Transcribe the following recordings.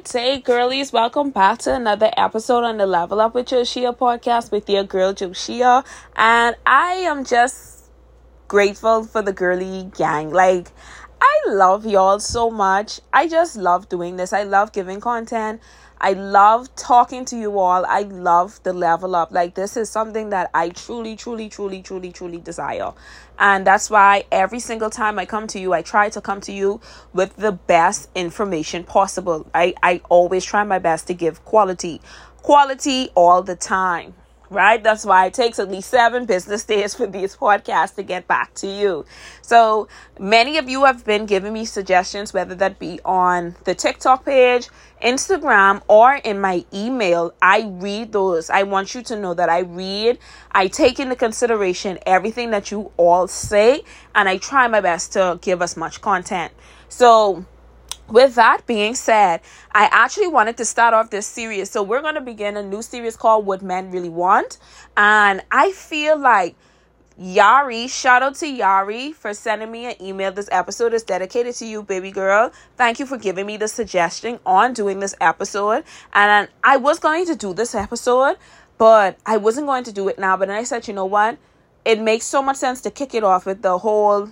Good day, girlies. Welcome back to another episode on the Level Up with Joshia podcast with your girl Joshia. And I am just grateful for the girly gang. Like, I love y'all so much. I just love doing this. I love giving content. I love talking to you all. I love the level up. Like, this is something that I truly, truly, truly, truly, truly desire. And that's why every single time I come to you, I try to come to you with the best information possible. I, I always try my best to give quality, quality all the time right? That's why it takes at least seven business days for these podcasts to get back to you. So many of you have been giving me suggestions, whether that be on the TikTok page, Instagram, or in my email. I read those. I want you to know that I read, I take into consideration everything that you all say, and I try my best to give as much content. So, with that being said, I actually wanted to start off this series. So we're going to begin a new series called What Men Really Want. And I feel like Yari, shout out to Yari for sending me an email. This episode is dedicated to you, baby girl. Thank you for giving me the suggestion on doing this episode. And I was going to do this episode, but I wasn't going to do it now. But then I said, you know what? It makes so much sense to kick it off with the whole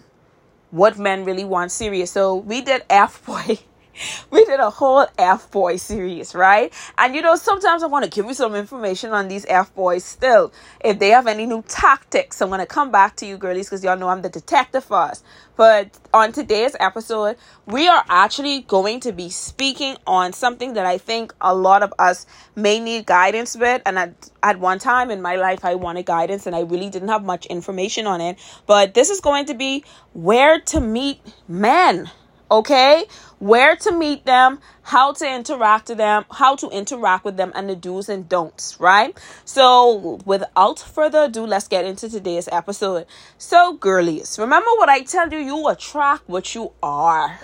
what men really want series. So we did F boy we did a whole F boy series, right? And you know, sometimes I want to give you some information on these F boys still. If they have any new tactics, I'm going to come back to you, girlies, because y'all know I'm the detective first. But on today's episode, we are actually going to be speaking on something that I think a lot of us may need guidance with. And at, at one time in my life, I wanted guidance and I really didn't have much information on it. But this is going to be where to meet men okay? Where to meet them how to interact with them how to interact with them and the do's and don'ts right? So without further ado let's get into today's episode. So girlies remember what i tell you? You attract what you are.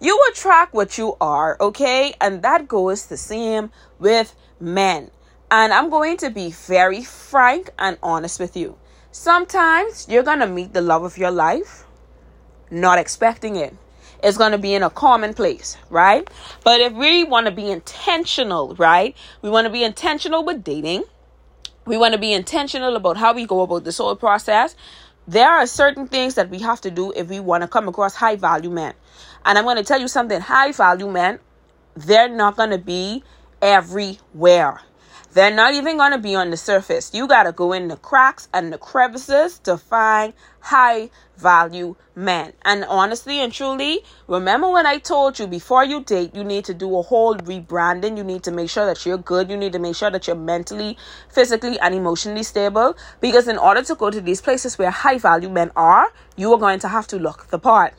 You attract what you are okay? And that goes the same with men. And i'm going to be very frank and honest with you. Sometimes you're gonna meet the love of your life not expecting it is going to be in a common place, right? But if we want to be intentional, right? We want to be intentional with dating. We want to be intentional about how we go about this whole process. There are certain things that we have to do if we want to come across high value men. And I'm going to tell you something high value men, they're not going to be everywhere. They're not even going to be on the surface. You got to go in the cracks and the crevices to find high value men. And honestly and truly, remember when I told you before you date, you need to do a whole rebranding. You need to make sure that you're good. You need to make sure that you're mentally, physically, and emotionally stable. Because in order to go to these places where high value men are, you are going to have to look the part.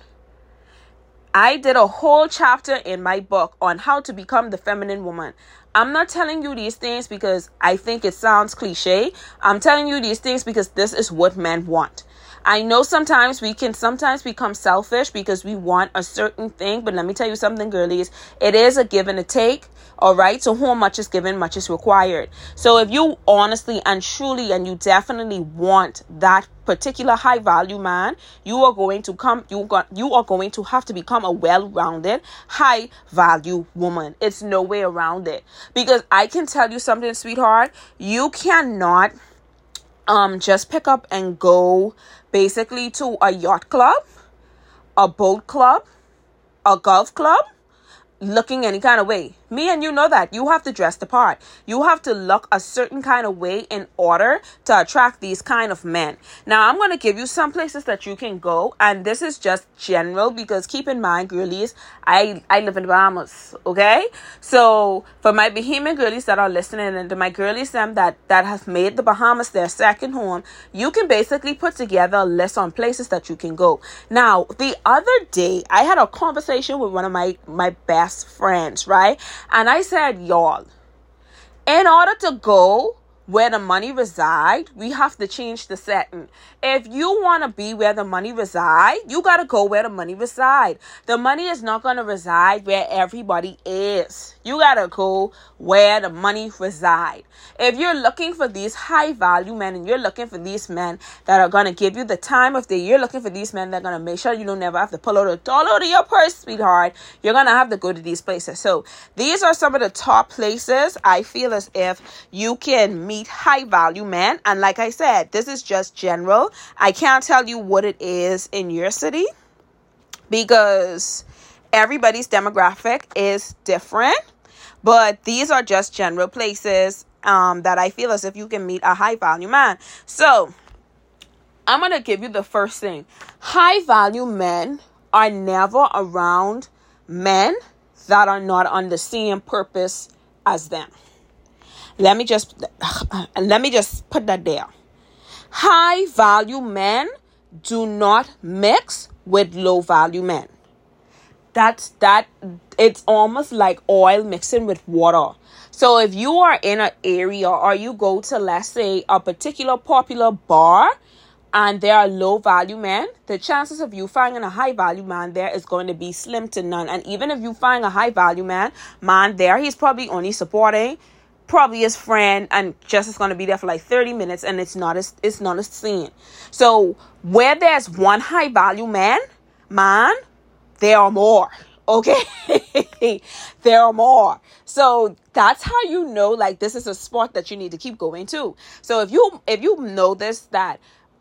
I did a whole chapter in my book on how to become the feminine woman. I'm not telling you these things because I think it sounds cliche. I'm telling you these things because this is what men want. I know sometimes we can sometimes become selfish because we want a certain thing, but let me tell you something, girlies. It is a give and a take. All right. So whom much is given, much is required. So if you honestly and truly and you definitely want that particular high value man, you are going to come you got you are going to have to become a well-rounded high value woman. It's no way around it. Because I can tell you something, sweetheart, you cannot um just pick up and go basically to a yacht club, a boat club, a golf club, looking any kind of way. Me and you know that. You have to dress the part. You have to look a certain kind of way in order to attract these kind of men. Now, I'm going to give you some places that you can go, and this is just general because keep in mind, girlies, I, I live in the Bahamas, okay? So, for my Bahamian girlies that are listening and to my girlies them that, that have made the Bahamas their second home, you can basically put together a list on places that you can go. Now, the other day, I had a conversation with one of my, my best friends, right? And I said, y'all, in order to go where the money reside, we have to change the setting. If you want to be where the money reside, you got to go where the money reside. The money is not going to reside where everybody is. You got to go where the money reside. If you're looking for these high value men and you're looking for these men that are to give you the time of day, you're looking for these men that are to make sure you don't never have to pull out a dollar out of your purse, sweetheart. You're to have to go to these places. So these are some of the top places I feel as if you can meet high value men. And like I said, this is just general. I can't tell you what it is in your city because everybody's demographic is different. But these are just general places um, that I feel as if you can meet a high value man. So I'm going to give you the first thing high value men are never around men that are not on the same purpose as them. Let me just let me just put that there. High value men do not mix with low value men. That's that it's almost like oil mixing with water. So if you are in an area or you go to let's say a particular popular bar and there are low value men, the chances of you finding a high value man there is going to be slim to none. And even if you find a high value man, man there, he's probably only supporting probably his friend and just is going to be there for like 30 minutes and it's not as it's not a scene so where there's one high value man man there are more okay? There are more. So that's how you know like this is a sport that you need to keep going to. So if you if you notice that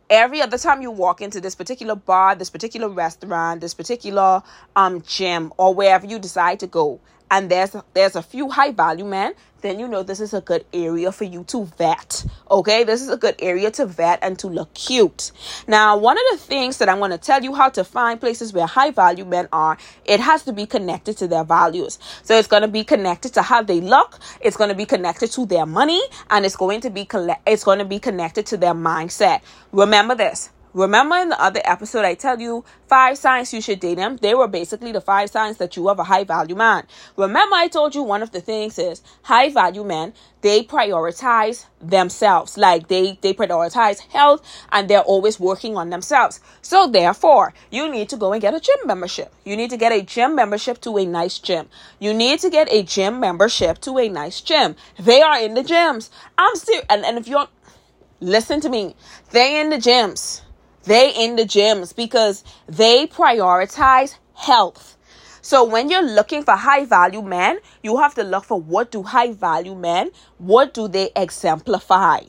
every other time you walk into this particular bar this particular restaurant this particular um gym or wherever you decide to go and there's there's a few high value men, then you know this is a good area for you to vet. Okay, this is a good area to vet and to look cute. Now, one of the things that I'm going to tell you how to find places where high value men are, it has to be connected to their values. So it's going to be connected to how they look, it's going to be connected to their money, and it's going to be it's going to be connected to their mindset. Remember this Remember in the other episode, I tell you five signs you should date them. They were basically the five signs that you have a high value man. Remember, I told you one of the things is high value men, they prioritize themselves. Like they, they prioritize health and they're always working on themselves. So therefore, you need to go and get a gym membership. You need to get a gym membership to a nice gym. You need to get a gym membership to a nice gym. They are in the gyms. I'm serious. And, and if you're, listen to me, they in the gyms they in the gyms because they prioritize health. So when you're looking for high value men, you have to look for what do high value men, what do they exemplify?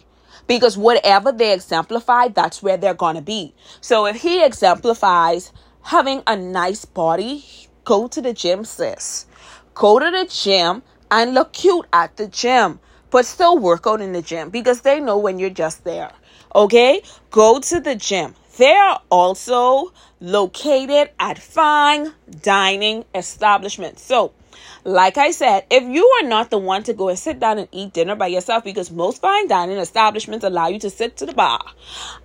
Because whatever they exemplify, that's where they're going to be. So if he exemplifies having a nice body, go to the gym, sis. Go to the gym and look cute at the gym, but still work out in the gym because they know when you're just there. Okay? Go to the gym. They are also located at fine dining establishments. So, like I said, if you are not the one to go and sit down and eat dinner by yourself, because most fine dining establishments allow you to sit to the bar,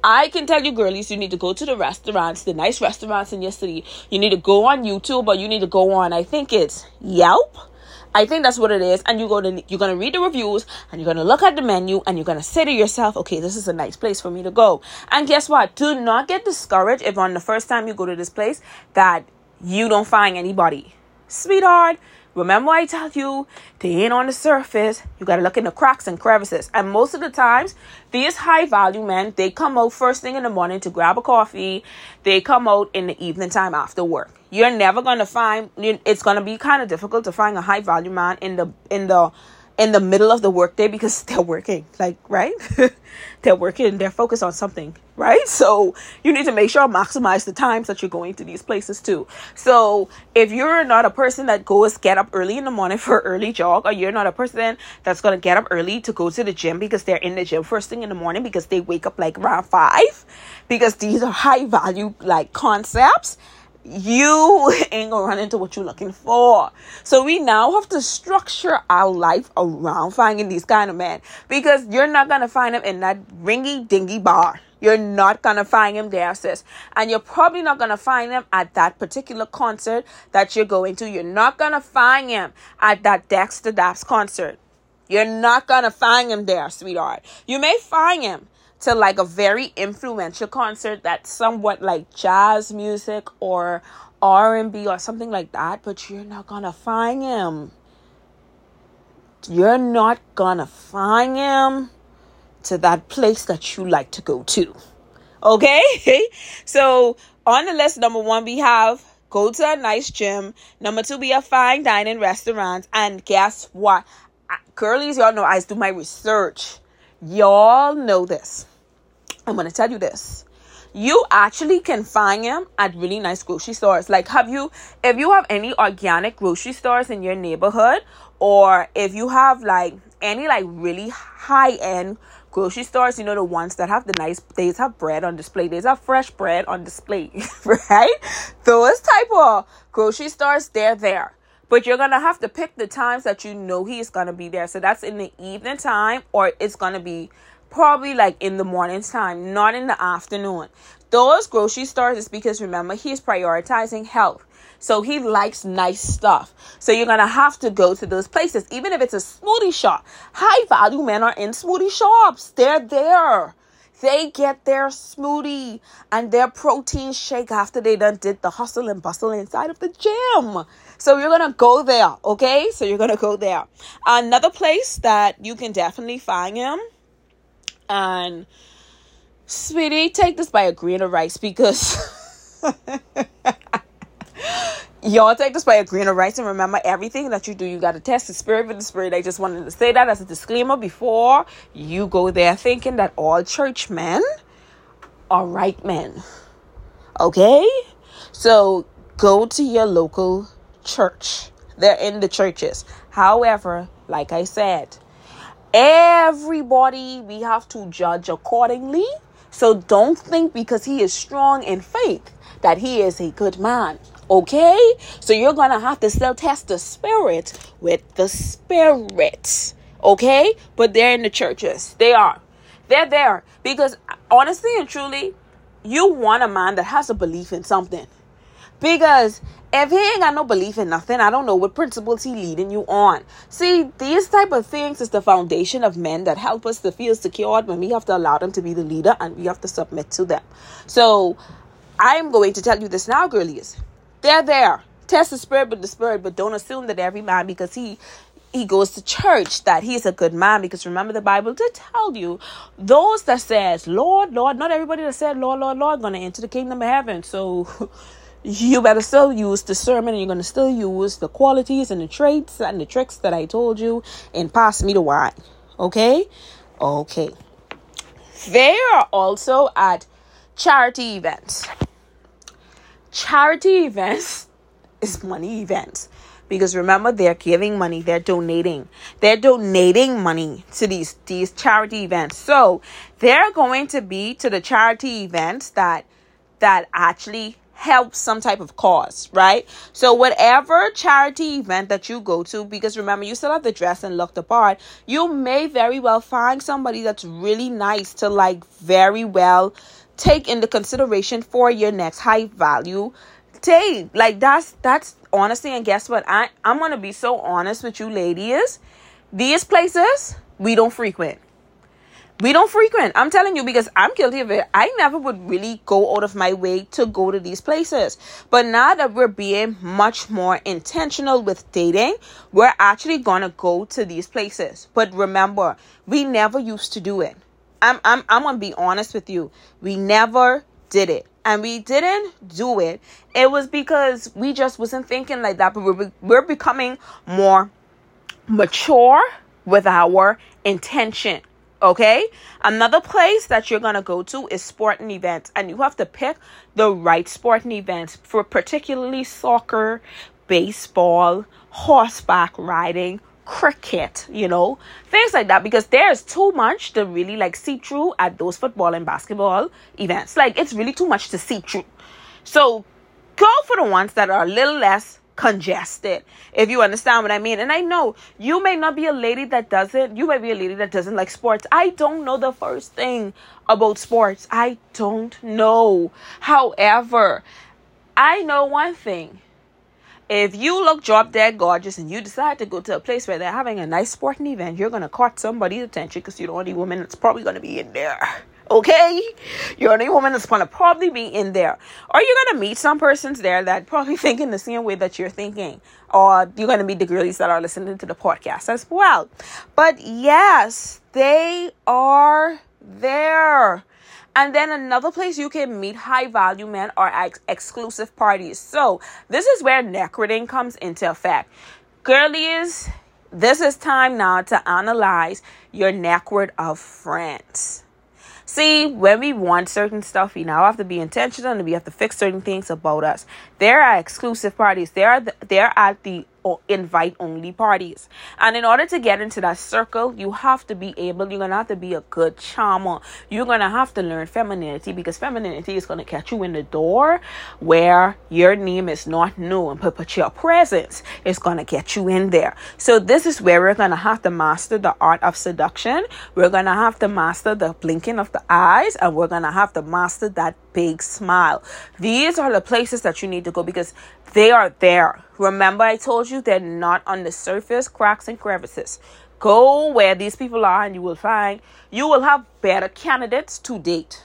I can tell you, girlies, you need to go to the restaurants, the nice restaurants in your city. You need to go on YouTube or you need to go on, I think it's Yelp I think that's what it is. And you go to you're gonna read the reviews and you're gonna look at the menu and you're gonna say to yourself, okay, this is a nice place for me to go. And guess what? Do not get discouraged if on the first time you go to this place that you don't find anybody. Sweetheart, Remember, I tell you, they ain't on the surface. You gotta look in the cracks and crevices. And most of the times, these high value men, they come out first thing in the morning to grab a coffee. They come out in the evening time after work. You're never gonna find. It's gonna be kind of difficult to find a high value man in the in the in the middle of the workday because they're working, like, right? they're working, they're focused on something, right? So you need to make sure maximize the times that you're going to these places too. So if you're not a person that goes get up early in the morning for early jog, or you're not a person that's gonna get up early to go to the gym because they're in the gym first thing in the morning because they wake up like around five, because these are high value like concepts you ain't gonna run into what you're looking for. So we now have to structure our life around finding these kind of men because you're not gonna find them in that ringy dingy bar. You're not gonna find him there, sis. And you're probably not gonna find him at that particular concert that you're going to. You're not gonna find him at that Dexta Daps concert. You're not gonna find him there, sweetheart. You may find him to like a very influential concert that's somewhat like jazz music or R&B or something like that, but you're not gonna find him. You're not gonna find him to that place that you like to go to. Okay? so on the list, number one, we have go to a nice gym. Number two, be a fine dining restaurant. And guess what? Girlies, y'all know I do my research. Y'all know this. I'm gonna tell you this. You actually can find them at really nice grocery stores. Like, have you, if you have any organic grocery stores in your neighborhood, or if you have like any like really high end grocery stores, you know, the ones that have the nice, they have bread on display, they have fresh bread on display, right? Those type of grocery stores, they're there. But you're gonna have to pick the times that you know he's gonna be there. So that's in the evening time, or it's gonna be probably like in the morning time, not in the afternoon. Those grocery stores is because remember he's prioritizing health. So he likes nice stuff. So you're gonna have to go to those places, even if it's a smoothie shop. High value men are in smoothie shops. They're there. They get their smoothie and their protein shake after they done did the hustle and bustle inside of the gym. So you're gonna go there, okay? So you're gonna go there. Another place that you can definitely find him, and sweetie, take this by a grain of rice because Y'all take this by a grain of rice and remember everything that you do, you got to test the spirit with the spirit. I just wanted to say that as a disclaimer before you go there thinking that all churchmen are right men. Okay? So go to your local church. They're in the churches. However, like I said, everybody we have to judge accordingly. So don't think because he is strong in faith that he is a good man. Okay? So you're going to have to still test the spirit with the spirit. Okay? But they're in the churches. They are. They're there. Because honestly and truly, you want a man that has a belief in something. Because if he ain't got no belief in nothing, I don't know what principles he leading you on. See, these type of things is the foundation of men that help us to feel secured when we have to allow them to be the leader and we have to submit to them. So I'm going to tell you this now, girlies. They're there. Test the spirit with the spirit, but don't assume that every man because he he goes to church that he's a good man because remember the bible did tell you those that says lord lord not everybody that said lord lord lord gonna enter the kingdom of heaven so you better still use the sermon and you're gonna still use the qualities and the traits and the tricks that i told you and pass me the wine okay? Okay. They are also at charity events. Charity events is money events because remember they're giving money they're donating. They're donating money to these these charity events. So they're going to be to the charity events that that actually help some type of cause right so whatever charity event that you go to because remember you still have the dress and look the part you may very well find somebody that's really nice to like very well take into consideration for your next high value date. Like that's that's honestly and guess what? I I'm gonna be so honest with you ladies. These places we don't frequent. We don't frequent. I'm telling you because I'm guilty of it. I never would really go out of my way to go to these places. But now that we're being much more intentional with dating, we're actually gonna go to these places. But remember, we never used to do it. I'm I'm I'm gonna be honest with you. We never did it. And we didn't do it. It was because we just wasn't thinking like that, but we're, we're becoming more mature with our intention. Okay? Another place that you're going to go to is sporting events, and you have to pick the right sporting events for particularly soccer, baseball, horseback riding, cricket, you know, things like that, because there's too much to really like see through at those football and basketball events. Like, it's really too much to see through. So, go for the ones that are a little less congested, if you understand what I mean. And I know you may not be a lady that doesn't, you may be a lady that doesn't like sports. I don't know the first thing about sports. I don't know. However, I know one thing if you look drop dead gorgeous and you decide to go to a place where they're having a nice sporting event, you're gonna catch somebody's attention because you're the only woman that's probably gonna be in there. Okay? You're the only woman that's gonna probably be in there. Or you're gonna meet some persons there that probably thinking the same way that you're thinking. Or you're gonna meet the girlies that are listening to the podcast as well. But yes, they are there. And then another place you can meet high value men are ex- exclusive parties. So this is where networking comes into effect. Girlies, this is time now to analyze your network of friends. See, when we want certain stuff, we now have to be intentional and we have to fix certain things about us. There are exclusive parties. There are the, they're the invite only parties. And in order to get into that circle, you have to be able, you're to have to be a good charmer. You're to have to learn femininity because femininity is to catch you in the door where your name is not known, but, but your presence is to get you in there. So this is where we're to have to master the art of seduction. We're to have to master the blinking of the eyes and we're to have to master that big smile. These are the places that you need to go because they are there. Remember, I told you they're not on the surface, cracks and crevices. Go where these people are, and you will find you will have better candidates to date.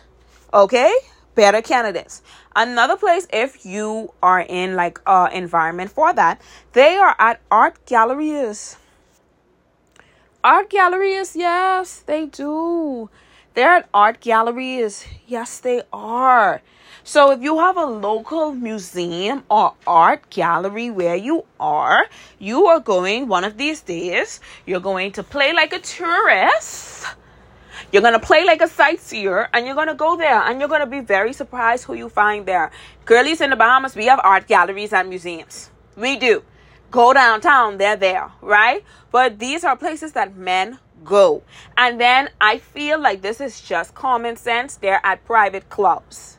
Okay? Better candidates. Another place, if you are in like a environment for that, they are at art galleries. Art galleries, yes, they do. They're at art galleries. Yes, they are. So if you have a local museum or art gallery where you are, you are going one of these days, you're going to play like a tourist. You're going to play like a sightseer and you're going to go there and you're going to be very surprised who you find there. Girlies in the Bahamas, we have art galleries and museums. We do. Go downtown, they're there, right? But these are places that men go. And then I feel like this is just common sense. They're at private clubs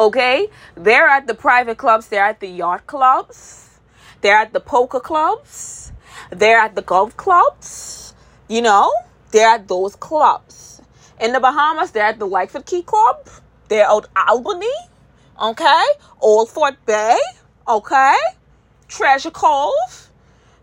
Okay? They're at the private clubs, they're at the yacht clubs, they're at the poker clubs, they're at the golf clubs. You know, they're at those clubs. In the Bahamas, they're at the Lyford Cay Club, they're out Albany, okay? Old Fort Bay, okay? Treasure Cove.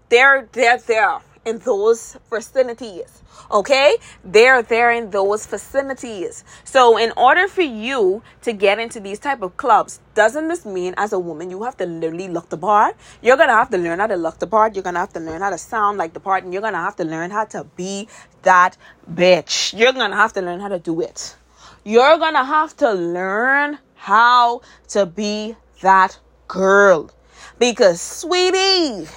They're they're there in those vicinities. Okay? They're there in those facilities. So in order for you to get into these type of clubs, doesn't this mean as a woman you have to literally look the part? You're gonna have to learn how to look the part. You're gonna have to learn how to sound like the part, and you're gonna have to learn how to be that bitch. You're gonna have to learn how to do it. You're gonna have to learn how to be that girl. Because, sweetie,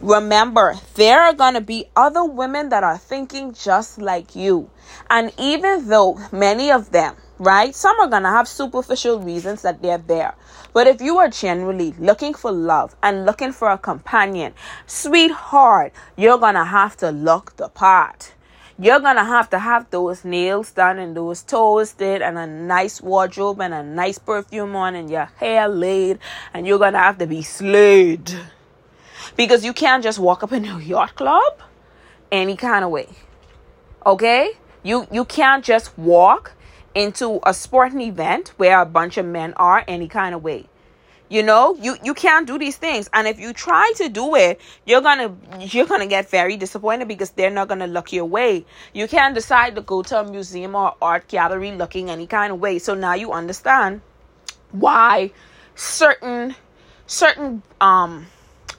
Remember, there are going to be other women that are thinking just like you. And even though many of them, right, some are going to have superficial reasons that they're there. But if you are genuinely looking for love and looking for a companion, sweetheart, you're going to have to look the part. You're going to have to have those nails done and those toes did and a nice wardrobe and a nice perfume on and your hair laid. And you're going to have to be slayed because you can't just walk up in a yacht club any kind of way. Okay? You you can't just walk into a sporting event where a bunch of men are any kind of way. You know, you you can't do these things. And if you try to do it, you're gonna you're gonna get very disappointed because they're not gonna look your way. You can't decide to go to a museum or art gallery looking any kind of way. So now you understand why certain certain um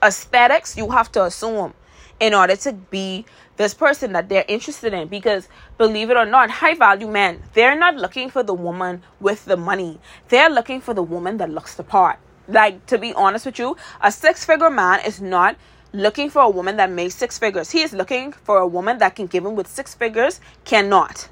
aesthetics you have to assume in order to be this person that they're interested in. Because believe it or not high value men they're not looking for the woman with the money. They're looking for the woman that looks the part. Like to be honest with you a six figure man is not looking for a woman that makes six figures. He is looking for a woman that can give him with six figures cannot.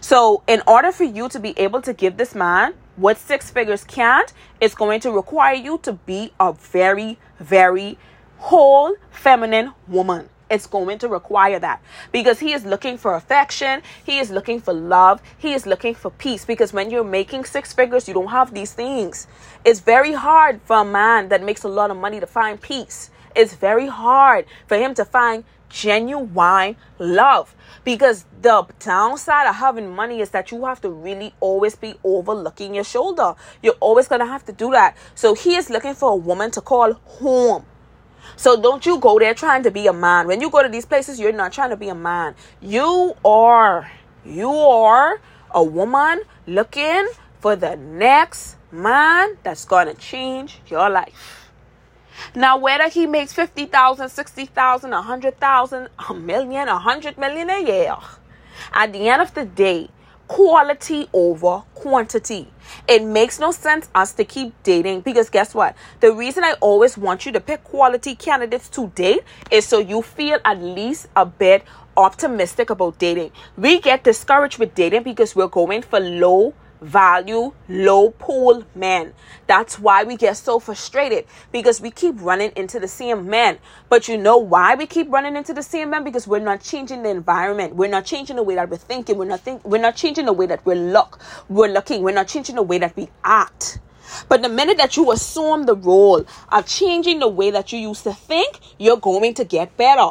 So in order for you to be able to give this man what six figures can't it's going to require you to be a very very whole feminine woman. It's going to require that because he is looking for affection, he is looking for love, he is looking for peace. Because when you're making six figures, you don't have these things. It's very hard for a man that makes a lot of money to find peace. It's very hard for him to find genuine love because the downside of having money is that you have to really always be overlooking your shoulder. You're always going to have to do that. So he is looking for a woman to call home So don't you go there trying to be a man. When you go to these places, you're not trying to be a man. You are, you are a woman looking for the next man that's going to change your life. Now, whether he makes 50,000, 60,000, 100,000, a million, a 100 million a year, at the end of the day, quality over quantity. It makes no sense us to keep dating because guess what? The reason I always want you to pick quality candidates to date is so you feel at least a bit optimistic about dating. We get discouraged with dating because we're going for low value, low pool men. That's why we get so frustrated because we keep running into the same men. But you know why we keep running into the same men? Because we're not changing the environment. We're not changing the way that we're thinking. We're not think we're not changing the way that we look. We're looking. We're not changing the way that we act. But the minute that you assume the role of changing the way that you used to think, you're going to get better.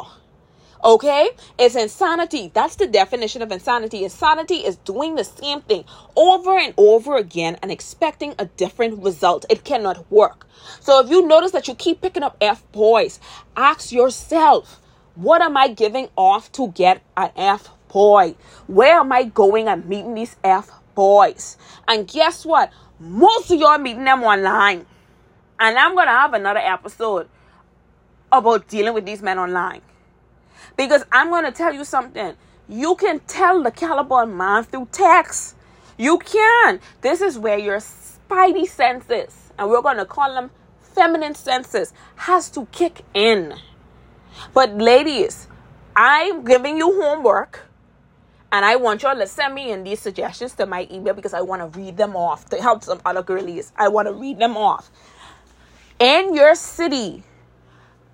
Okay? It's insanity. That's the definition of insanity. Insanity is doing the same thing over and over again and expecting a different result. It cannot work. So if you notice that you keep picking up F boys, ask yourself, what am I giving off to get an F boy? Where am I going and meeting these F boys? And guess what? Most of y'all meeting them online. And I'm going to have another episode about dealing with these men online. Because I'm going to tell you something. You can tell the caliber of man through text. You can. This is where your spidey senses, and we're going to call them feminine senses, has to kick in. But ladies, I'm giving you homework. And I want y'all to send me in these suggestions to my email because I want to read them off to help some other girlies. I want to read them off. In your city,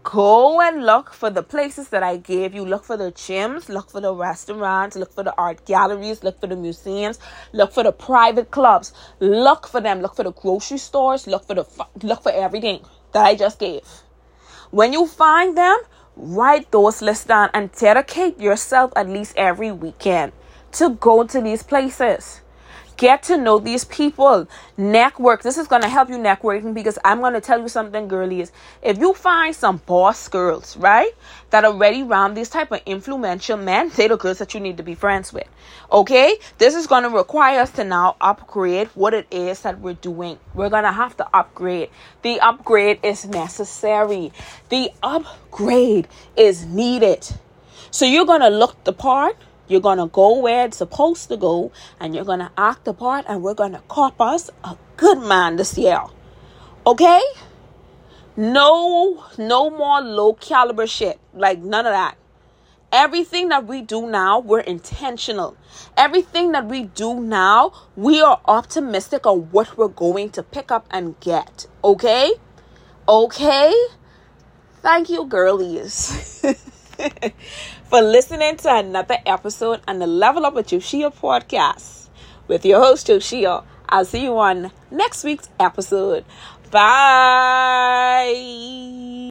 Go and look for the places that I gave you. Look for the gyms, look for the restaurants, look for the art galleries, look for the museums, look for the private clubs. Look for them. Look for the grocery stores. Look for the look for everything that I just gave. When you find them, write those lists down and dedicate yourself at least every weekend to go to these places. Get to know these people. Network. This is going to help you networking because I'm going to tell you something, girlies. If you find some boss girls, right, that are ready around these type of influential men, they the girls that you need to be friends with. Okay? This is going to require us to now upgrade what it is that we're doing. We're going to have to upgrade. The upgrade is necessary. The upgrade is needed. So you're going to look the part you're going to go where it's supposed to go and you're going to act the part and we're going to cop us a good man this year. Okay? No, no more low caliber shit. Like none of that. Everything that we do now, we're intentional. Everything that we do now, we are optimistic on what we're going to pick up and get. Okay? Okay? Thank you, girlies. for listening to another episode on the Level Up with Joshia podcast with your host, Joshia. I'll see you on next week's episode. Bye.